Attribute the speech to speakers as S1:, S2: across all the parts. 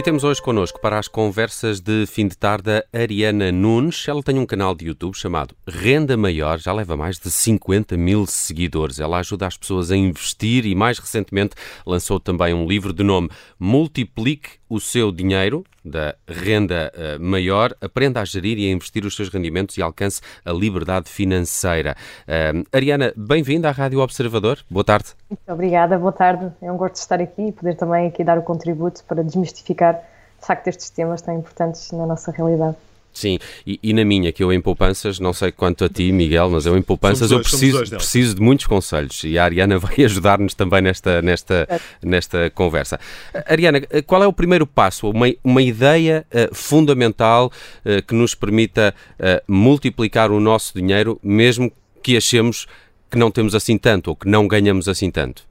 S1: E temos hoje connosco para as conversas de fim de tarde a Ariana Nunes. Ela tem um canal de YouTube chamado Renda Maior, já leva mais de 50 mil seguidores. Ela ajuda as pessoas a investir e, mais recentemente, lançou também um livro de nome Multiplique o seu dinheiro da renda uh, maior, aprenda a gerir e a investir os seus rendimentos e alcance a liberdade financeira. Uh, Ariana, bem-vinda à Rádio Observador. Boa tarde.
S2: Muito obrigada, boa tarde. É um gosto estar aqui e poder também aqui dar o contributo para desmistificar de facto estes temas tão importantes na nossa realidade.
S1: Sim, e, e, na minha, que eu em poupanças, não sei quanto a ti, Miguel, mas eu em poupanças dois, eu preciso, dois, preciso de muitos conselhos e a Ariana vai ajudar-nos também nesta, nesta, nesta conversa. Ariana, qual é o primeiro passo, uma, uma ideia uh, fundamental uh, que nos permita uh, multiplicar o nosso dinheiro, mesmo que achemos que não temos assim tanto ou que não ganhamos assim tanto?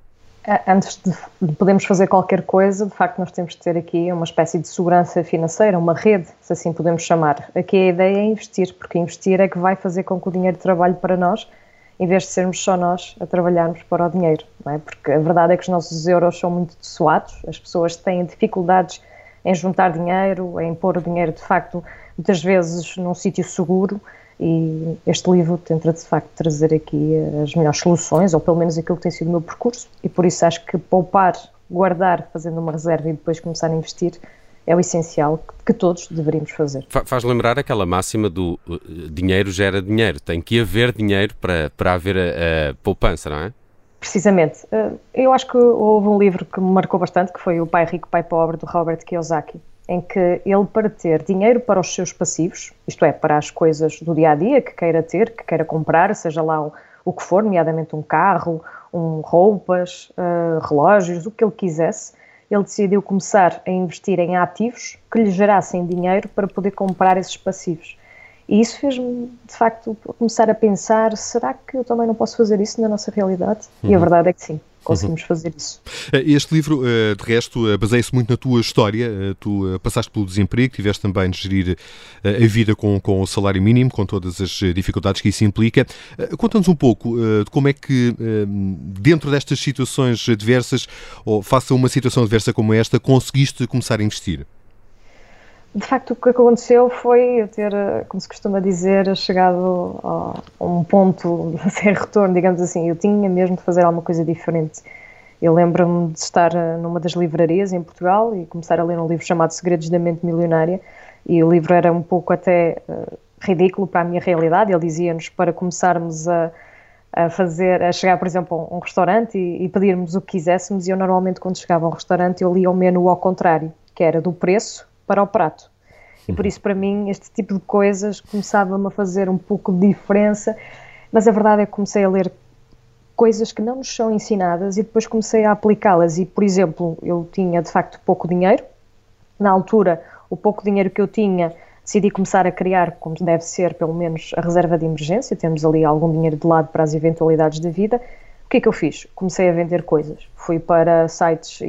S2: Antes de, de, podermos fazer qualquer coisa, de facto, nós temos de ter aqui uma espécie de segurança financeira, uma rede, se assim podemos chamar. Aqui a ideia é investir, porque investir é que vai fazer com que o dinheiro trabalhe para nós, em vez de sermos só nós a trabalharmos para o dinheiro. Não é? Porque a verdade é que os nossos euros são muito suados, as pessoas têm dificuldades em juntar dinheiro, em pôr o dinheiro, de facto, muitas vezes num sítio seguro e este livro tenta de facto trazer aqui as melhores soluções, ou pelo menos aquilo que tem sido o meu percurso, e por isso acho que poupar, guardar, fazendo uma reserva e depois começar a investir é o essencial que todos deveríamos fazer.
S1: Faz lembrar aquela máxima do uh, dinheiro gera dinheiro, tem que haver dinheiro para, para haver a, a poupança, não é?
S2: Precisamente. Uh, eu acho que houve um livro que me marcou bastante, que foi O Pai Rico, Pai Pobre, do Robert Kiyosaki em que ele, para ter dinheiro para os seus passivos, isto é, para as coisas do dia a dia que queira ter, que queira comprar, seja lá o, o que for, nomeadamente um carro, um, roupas, uh, relógios, o que ele quisesse, ele decidiu começar a investir em ativos que lhe gerassem dinheiro para poder comprar esses passivos. E isso fez-me, de facto, começar a pensar: será que eu também não posso fazer isso na nossa realidade? Uhum. E a uhum. verdade é que sim conseguimos uhum. fazer isso.
S3: Eh, este livro, eh, de resto, eh, baseia-se muito na tua história. Tu passaste pelo desemprego, tiveste também de gerir a vida com, com o salário mínimo, com todas as dificuldades que isso implica. Conta-nos um pouco de como é que, dentro destas situações adversas, ou face a uma situação adversa como esta, conseguiste começar a investir?
S2: De facto, o que aconteceu foi eu ter, como se costuma dizer, chegado a um ponto sem retorno, digamos assim. Eu tinha mesmo de fazer alguma coisa diferente. Eu lembro-me de estar eh, numa das livrarias em Portugal e começar a ler um livro chamado Segredos da Mente Milionária. E o livro era um pouco até uh, ridículo para a minha realidade. Ele dizia-nos para começarmos a, a, fazer, a chegar, por exemplo, a um restaurante e, e pedirmos o que quiséssemos. E eu normalmente, quando chegava a um restaurante, eu lia o menu ao contrário, que era do preço para o prato. E por isso, para mim, este tipo de coisas começava-me a fazer um pouco de diferença, mas a verdade é que comecei a ler coisas que não nos são ensinadas e depois comecei a aplicá-las. E, por exemplo, eu tinha de facto pouco dinheiro. Na altura, o pouco dinheiro que eu tinha, decidi começar a criar, como deve ser, pelo menos, a reserva de emergência. Temos ali algum dinheiro de lado para as eventualidades da vida. O que é que eu fiz? Comecei a vender coisas. Fui para sites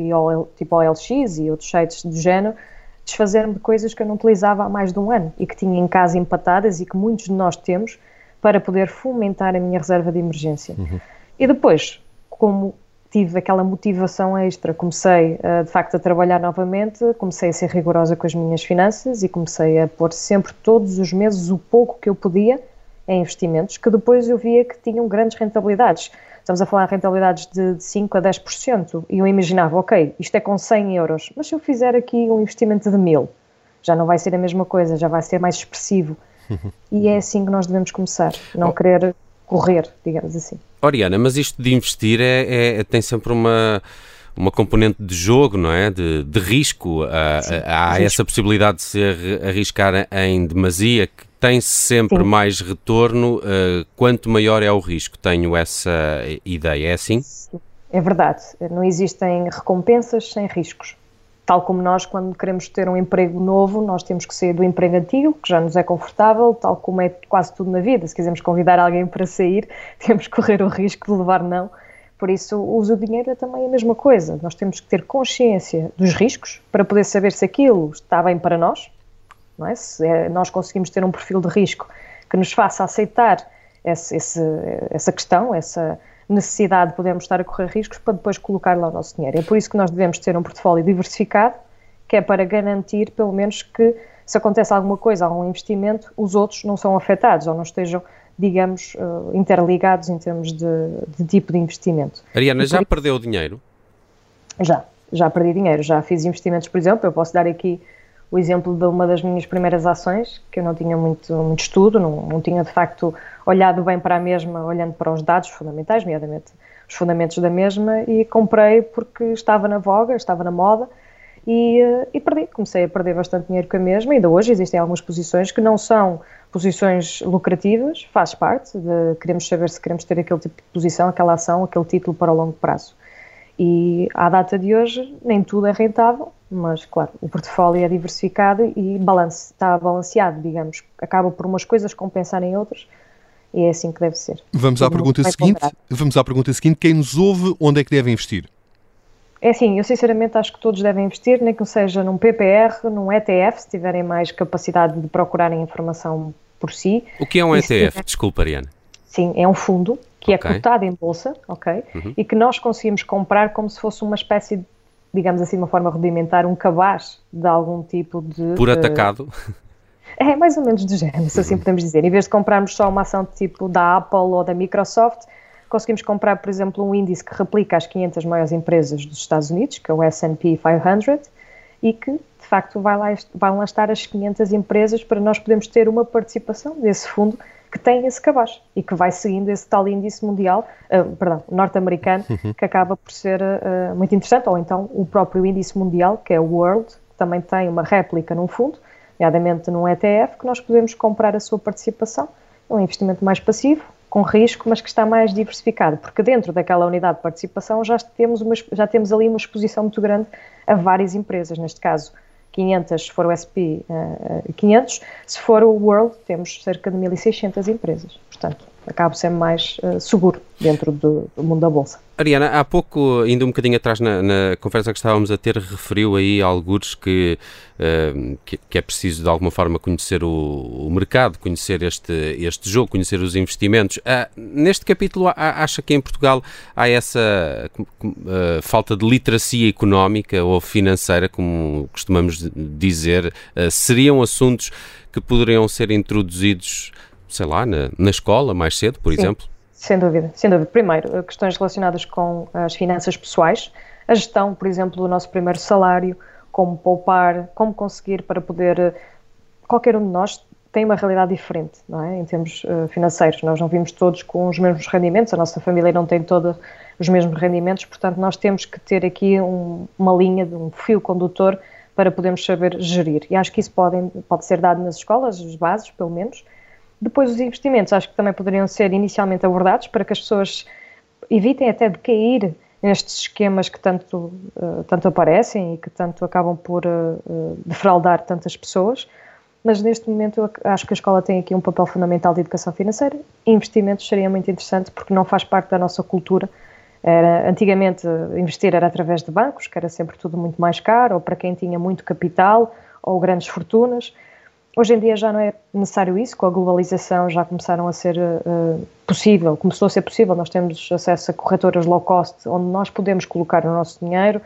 S2: tipo OLX e outros sites do género desfazer-me de coisas que eu não utilizava há mais de um ano e que tinha em casa empatadas e que muitos de nós temos para poder fomentar a minha reserva de emergência. Uhum. E depois, como tive aquela motivação extra, comecei uh, de facto a trabalhar novamente, comecei a ser rigorosa com as minhas finanças e comecei a pôr sempre todos os meses o pouco que eu podia em investimentos, que depois eu via que tinham grandes rentabilidades. Estamos a falar de rentabilidades de 5 a 10%. E eu imaginava, ok, isto é com 100 euros, mas se eu fizer aqui um investimento de 1000, já não vai ser a mesma coisa, já vai ser mais expressivo. E é assim que nós devemos começar, não oh. querer correr, digamos assim.
S1: Oriana, mas isto de investir é, é tem sempre uma uma componente de jogo, não é? De, de risco. Há, há risco. essa possibilidade de se arriscar em demasia, que tem sempre Sim. mais retorno uh, quanto maior é o risco. Tenho essa ideia, é assim?
S2: É verdade. Não existem recompensas sem riscos. Tal como nós, quando queremos ter um emprego novo, nós temos que sair do emprego antigo, que já nos é confortável, tal como é quase tudo na vida. Se quisermos convidar alguém para sair, temos que correr o risco de levar não. Por isso, o uso do dinheiro é também a mesma coisa. Nós temos que ter consciência dos riscos para poder saber se aquilo está bem para nós, não é? Se é, nós conseguimos ter um perfil de risco que nos faça aceitar esse, esse, essa questão, essa necessidade de podermos estar a correr riscos para depois colocar lá o nosso dinheiro. É por isso que nós devemos ter um portfólio diversificado, que é para garantir, pelo menos, que se acontece alguma coisa a um investimento, os outros não são afetados ou não estejam, digamos, uh, interligados em termos de, de, tipo de investimento.
S1: Ariana, já perdeu dinheiro?
S2: Já, já perdi dinheiro, já fiz investimentos, por exemplo, eu posso dar aqui o exemplo de uma das minhas primeiras ações, que eu não tinha muito, muito estudo, não, não tinha de facto olhado bem para a mesma, olhando para os dados fundamentais, nomeadamente os fundamentos da mesma, e comprei porque estava na voga, estava na moda, e, eh, e, perdi. Comecei a perder bastante dinheiro com a mesma. Ainda hoje existem algumas posições que não são posições lucrativas, faz parte de queremos saber se queremos ter aquele tipo de posição, aquela ação, aquele título para o longo prazo. E à data de hoje, nem tudo é rentável, mas claro, o portfólio é diversificado e balance, está balanceado, digamos. Acaba por umas coisas compensarem outras. E é assim que deve ser.
S3: Vamos à pergunta seguinte. Vamos à pergunta seguinte. Quem nos ouve, onde é que deve investir?
S2: É assim, eu sinceramente acho que todos devem investir, nem que seja num PPR, num ETF, se tiverem mais capacidade de procurarem informação por si.
S1: O que é um ETF? Tiver... Desculpa, Ariane.
S2: Sim, é um fundo que é okay. é cotado em bolsa, ok? Uhum. E que nós conseguimos comprar como se fosse uma espécie de, digamos assim, uma forma rudimentar, um cabaz de algum tipo de.
S1: Por atacado.
S2: Uh, é mais ou menos do género, se assim uhum. podemos dizer. Em vez de comprarmos só uma ação de tipo da Apple ou da Microsoft, conseguimos comprar, por exemplo, um índice que replica as 500 maiores empresas dos Estados Unidos, que é o S&P 500, e que, de facto, vai lá, vão lá estar as 500 empresas para nós podermos ter uma participação desse fundo que tem esse cabaz e que vai seguindo esse tal índice mundial, uh, perdão, norte-americano, uhum. que acaba por ser uh, muito interessante, ou então o próprio índice mundial, que é o World, que também tem uma réplica num fundo, nomeadamente num ETF, que nós podemos comprar a sua participação, é um investimento mais passivo, com risco, mas que está mais diversificado, porque dentro daquela unidade de participação já temos, uma, já temos ali uma exposição muito grande a várias empresas, neste caso 500 se for o SP uh, 500, se for o World temos cerca de 1.600 empresas, portanto acaba sendo mais uh, seguro dentro do, do, mundo da Bolsa.
S1: Ariana, há pouco, ainda um bocadinho atrás na, na conversa que estávamos a ter, referiu aí alguns que, uh, que, que, é preciso de alguma forma conhecer o, o, mercado, conhecer este, este jogo, conhecer os investimentos. Uh, neste capítulo, acha que em Portugal há essa falta de literacia económica ou financeira, como costumamos dizer? seriam assuntos que poderiam ser introduzidos sei lá, na, na escola mais cedo, por Sim, exemplo?
S2: Sem dúvida, sem dúvida. Primeiro, questões relacionadas com as finanças pessoais, a gestão, por exemplo, do nosso primeiro salário, como poupar, como conseguir para poder. Qualquer um de nós tem uma realidade diferente, não é? Em termos uh, financeiros. Nós não vimos todos com os mesmos rendimentos, a nossa família não tem todos os mesmos rendimentos, portanto, nós temos que ter aqui um, uma linha, um fio condutor para podermos saber gerir. E acho que isso pode, pode ser dado nas escolas, as bases, pelo menos, depois, os investimentos acho que também poderiam ser inicialmente abordados para que as pessoas evitem até de cair nestes esquemas que tanto, uh, tanto aparecem e que tanto acabam por uh, defraudar tantas pessoas. Mas neste momento acho que a escola tem aqui um papel fundamental de educação financeira. Investimentos seria muito interessante porque não faz parte da nossa cultura. Era, antigamente, investir era através de bancos, que era sempre tudo muito mais caro, ou para quem tinha muito capital ou grandes fortunas. Hoje em dia já não é necessário isso, com a globalização já começaram a ser uh, possível, começou a ser possível, nós temos acesso a corretoras low cost, onde nós podemos colocar o nosso dinheiro,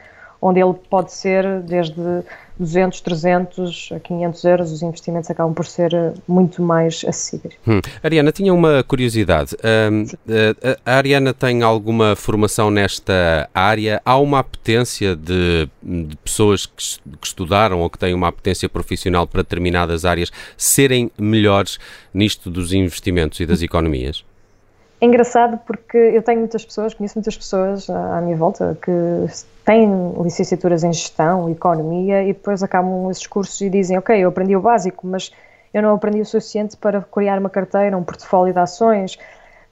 S2: onde ele pode ser desde 200, 300 a 500 euros, os investimentos acabam por ser eh, muito mais acessíveis.
S1: Hum. Ariana, tinha uma curiosidade. Um, eh, a Ariana tem alguma formação nesta área? Há uma apetência de, de pessoas que, que, estudaram ou que têm uma apetência profissional para determinadas áreas serem melhores nisto dos investimentos e das economias?
S2: É engraçado porque eu tenho muitas pessoas, conheço muitas pessoas à minha volta que têm licenciaturas em gestão, economia e depois acabam esses cursos e dizem: Ok, eu aprendi o básico, mas eu não aprendi o suficiente para criar uma carteira, um portfólio de ações.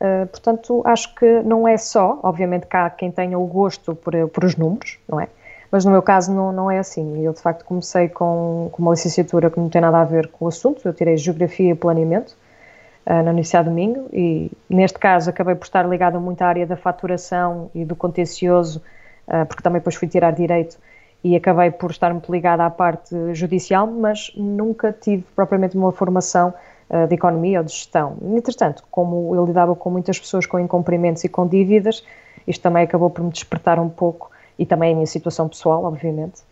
S2: Uh, portanto, acho que não é só, obviamente, que há quem tenha o gosto por, por os números, não é? Mas no meu caso não, não é assim. Eu, de facto, comecei com, com uma licenciatura que não tem nada a ver com o assunto. Eu tirei Geografia e Planeamento na Universidade do Minho e neste caso acabei por estar ligada muito à área da faturação e do contencioso, uh, porque também depois fui tirar Direito e acabei por estar muito ligada à parte judicial, mas nunca tive propriamente uma formação uh, de economia ou de gestão. Entretanto, como eu lidava com muitas pessoas com incumprimentos e com dívidas, isto também acabou por me despertar um pouco e também a minha situação pessoal, obviamente,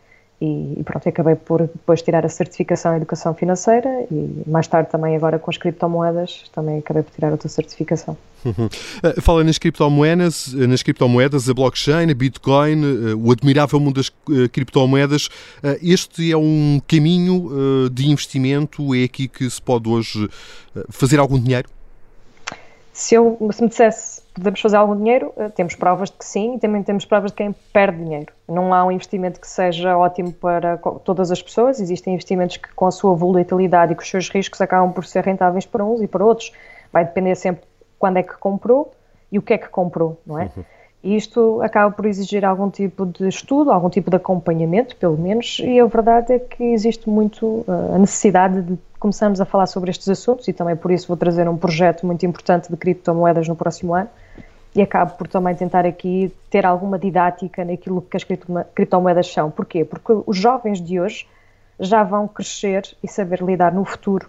S2: e, pronto, acabei por depois tirar a certificação em educação financeira e mais tarde também agora com as criptomoedas também acabei por tirar outra certificação.
S3: Uhum. Uh, fala nas criptomoedas, uh, nas criptomoedas, a blockchain, a Bitcoin, uh, o admirável mundo das criptomoedas. Este é um caminho de investimento, é aqui que se pode hoje fazer algum dinheiro?
S2: Se, eu, se me dissesse podemos fazer algum dinheiro, eh, temos provas de que sim e também temos provas de quem perde dinheiro. Não há um investimento que seja ótimo para todas as pessoas, existem investimentos que com a sua volatilidade e com os seus riscos acabam por ser rentáveis para uns e para outros. Vai depender sempre quando é que comprou e o que é que comprou, não é? Uhum. Isto acaba por exigir algum tipo de estudo, algum tipo de acompanhamento, pelo menos, e a verdade é que existe muito uh, a necessidade de começarmos a falar sobre estes assuntos e também por isso vou trazer um projeto muito importante de criptomoedas no próximo ano e acabo por também tentar aqui ter alguma didática naquilo que as criptomoedas são. Porquê? Porque os jovens de hoje já vão crescer e saber lidar no futuro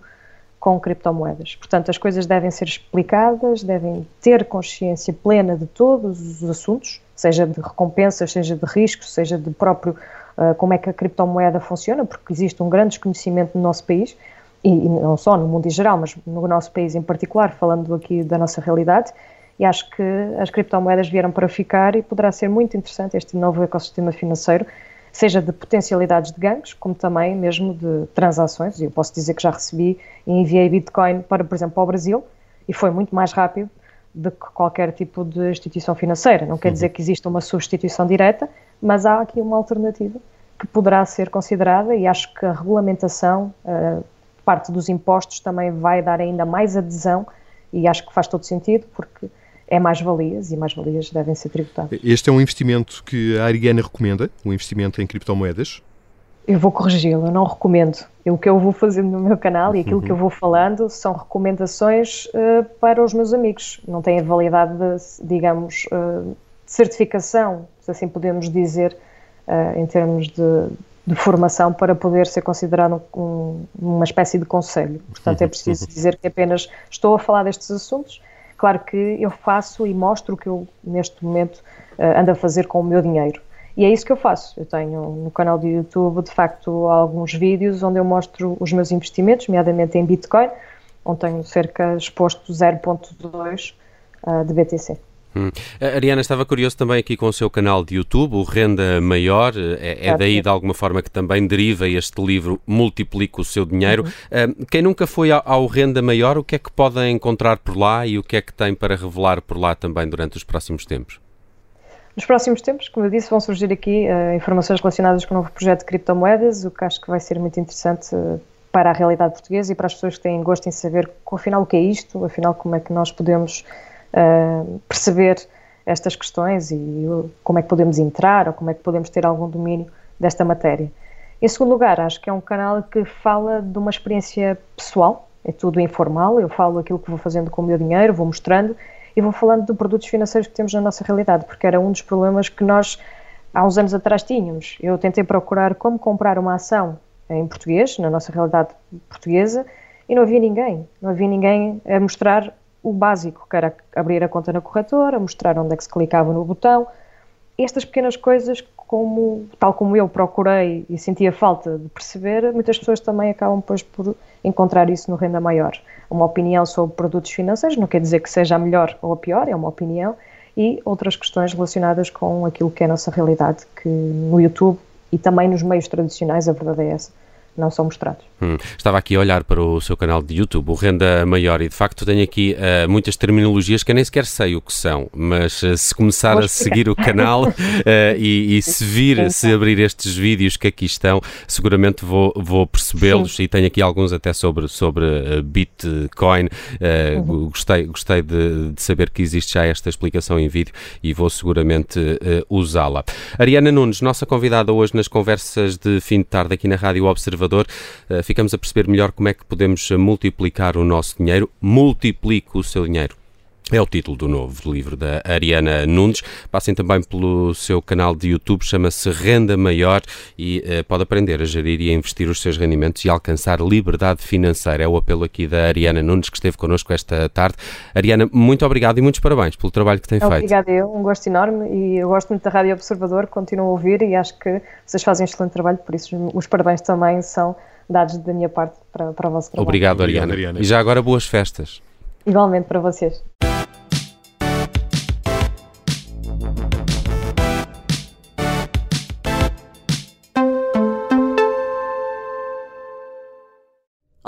S2: com criptomoedas. Portanto, as coisas devem ser explicadas, devem ter consciência plena de todos os assuntos, seja de recompensas, seja de riscos, seja de próprio uh, como é que a criptomoeda funciona, porque existe um grande desconhecimento no nosso país, e, e não só no mundo em geral, mas no nosso país em particular, falando aqui da nossa realidade, e acho que as criptomoedas vieram para ficar e poderá ser muito interessante este novo ecossistema financeiro seja de potencialidades de ganhos, como também mesmo de transações. Eu posso dizer que já recebi e enviei Bitcoin para, por exemplo, para o Brasil e foi muito mais rápido do que qualquer tipo de instituição financeira. Não quer uhum. dizer que exista uma substituição direta, mas há aqui uma alternativa que poderá ser considerada e acho que a regulamentação, uh, parte dos impostos, também vai dar ainda mais adesão e acho que faz todo sentido, porque é mais-valias e mais-valias devem ser tributadas.
S3: Este é um investimento que a Ariana recomenda, um investimento em criptomoedas?
S2: Eu vou corrigi-lo, eu não recomendo. O que eu vou fazendo no meu canal e aquilo uhum. que eu vou falando são recomendações uh, para os meus amigos. Não tem a validade de, digamos, uh, de certificação, se assim podemos dizer, uh, em termos de, de, formação, para poder ser considerado um, uma espécie de conselho. Portanto, é preciso dizer que apenas estou a falar destes assuntos Claro que eu faço e mostro o que eu, neste momento, uh, ando a fazer com o meu dinheiro. E é isso que eu faço. Eu tenho no canal do YouTube, de facto, alguns vídeos onde eu mostro os meus investimentos, nomeadamente em Bitcoin, onde tenho cerca exposto 0.2 uh, de BTC.
S1: Hum. A Ariana estava curioso também aqui com o seu canal de YouTube, o Renda Maior, é, é daí de alguma forma que também deriva este livro Multiplica o seu dinheiro. Uhum. Quem nunca foi ao Renda Maior, o que é que pode encontrar por lá e o que é que tem para revelar por lá também durante os próximos tempos?
S2: Nos próximos tempos, como eu disse, vão surgir aqui uh, informações relacionadas com o novo projeto de criptomoedas, o que acho que vai ser muito interessante uh, para a realidade portuguesa e para as pessoas que têm gosto em saber, afinal, o que é isto, afinal, como é que nós podemos uh, perceber estas questões e como é que podemos entrar ou como é que podemos ter algum domínio desta matéria. Em segundo lugar, acho que é um canal que fala de uma experiência pessoal, é tudo informal, eu falo aquilo que vou fazendo com o meu dinheiro, vou mostrando e vou falando de produtos financeiros que temos na nossa realidade, porque era um dos problemas que nós há uns anos atrás tínhamos. Eu tentei procurar como comprar uma ação em português, na nossa realidade portuguesa, e não havia ninguém. Não havia ninguém a mostrar o básico, que era abrir a conta na corretora, mostrar onde é que se clicava no botão. Estas pequenas coisas, como, tal como eu procurei e sentia falta de perceber, muitas pessoas também acabam depois por encontrar isso no Renda Maior. Uma opinião sobre produtos financeiros, não quer dizer que seja a melhor ou a pior, é uma opinião, e outras questões relacionadas com aquilo que é a nossa realidade, que no YouTube e também nos meios tradicionais a verdade é essa não são mostrados.
S1: Hum. Estava aqui a olhar para o seu canal de YouTube, o Renda Maior, e de facto tenho aqui uh, muitas terminologias que eu nem sequer sei o que são, mas uh, se começar a seguir o canal uh, e, e, se vir, se abrir estes vídeos que aqui estão, seguramente vou, vou percebê-los e tenho aqui alguns até sobre, sobre Bitcoin. Uhum. Gostei, gostei de, de, saber que existe já esta explicação em vídeo e vou seguramente usá-la. Ariana Nunes, nossa convidada hoje nas conversas de fim de tarde aqui na Rádio Observador Eh, ficamos a perceber melhor como é que podemos multiplicar o nosso dinheiro. Multiplique o seu dinheiro. É o título do novo livro da Ariana Nunes. Passem também pelo seu canal de YouTube, chama-se Renda Maior e eh, pode aprender a gerir e a investir os seus rendimentos e alcançar liberdade financeira. É o apelo aqui da Ariana Nunes, que esteve connosco esta tarde. Ariana, muito obrigado e muitos parabéns pelo trabalho que tem feito.
S2: Obrigada eu, um gosto enorme e eu gosto muito da Rádio Observador, continuo a ouvir e acho que vocês fazem um excelente trabalho, por isso os parabéns também são dados da minha parte para, para o vosso trabalho.
S1: Obrigado, Ariana. Obrigado, Ariana. E já agora boas festas.
S2: Igualmente para vocês.